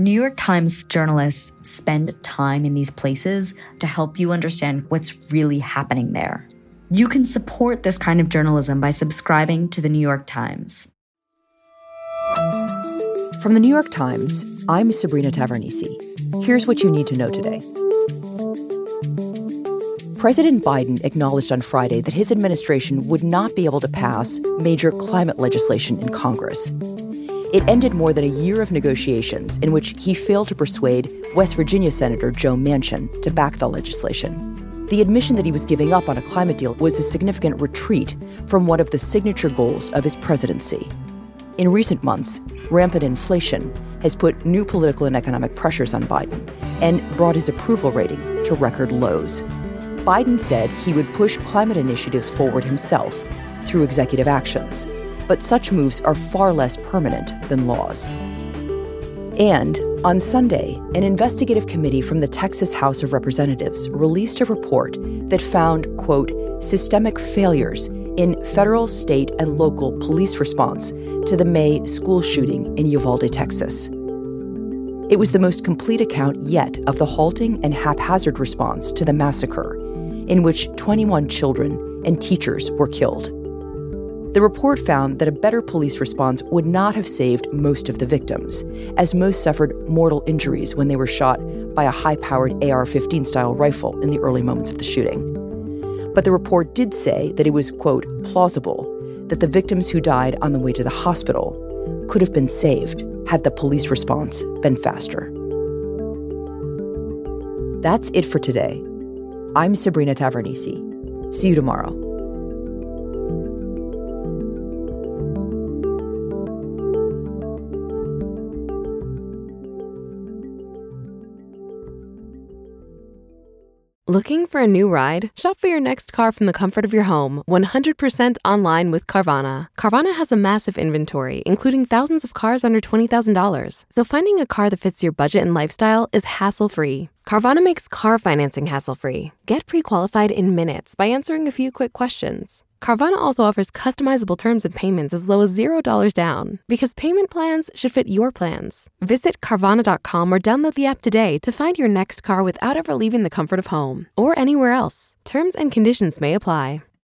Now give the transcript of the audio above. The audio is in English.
New York Times journalists spend time in these places to help you understand what's really happening there. You can support this kind of journalism by subscribing to the New York Times. From the New York Times, I'm Sabrina Tavernise. Here's what you need to know today. President Biden acknowledged on Friday that his administration would not be able to pass major climate legislation in Congress. It ended more than a year of negotiations in which he failed to persuade West Virginia Senator Joe Manchin to back the legislation. The admission that he was giving up on a climate deal was a significant retreat from one of the signature goals of his presidency in recent months, rampant inflation has put new political and economic pressures on Biden and brought his approval rating to record lows. Biden said he would push climate initiatives forward himself through executive actions, but such moves are far less permanent than laws. And on Sunday, an investigative committee from the Texas House of Representatives released a report that found, quote, systemic failures in federal, state, and local police response to the May school shooting in Uvalde, Texas. It was the most complete account yet of the halting and haphazard response to the massacre, in which 21 children and teachers were killed. The report found that a better police response would not have saved most of the victims, as most suffered mortal injuries when they were shot by a high powered AR 15 style rifle in the early moments of the shooting. But the report did say that it was, quote, plausible that the victims who died on the way to the hospital could have been saved had the police response been faster. That's it for today. I'm Sabrina Tavernise. See you tomorrow. Looking for a new ride? Shop for your next car from the comfort of your home, 100% online with Carvana. Carvana has a massive inventory, including thousands of cars under $20,000. So finding a car that fits your budget and lifestyle is hassle free. Carvana makes car financing hassle free. Get pre qualified in minutes by answering a few quick questions. Carvana also offers customizable terms and payments as low as $0 down because payment plans should fit your plans. Visit Carvana.com or download the app today to find your next car without ever leaving the comfort of home or anywhere else. Terms and conditions may apply.